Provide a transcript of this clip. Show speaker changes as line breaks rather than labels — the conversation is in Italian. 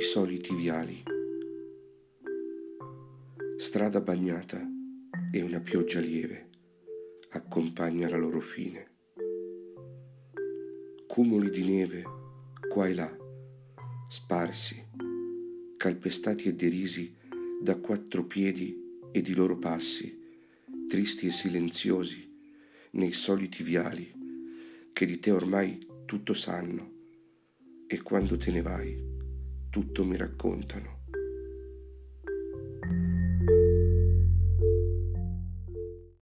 soliti viali. Strada bagnata e una pioggia lieve accompagna la loro fine. Cumuli di neve qua e là, sparsi, calpestati e derisi da quattro piedi ed i loro passi, tristi e silenziosi, nei soliti viali, che di te ormai tutto sanno, e quando te ne vai, tutto mi raccontano.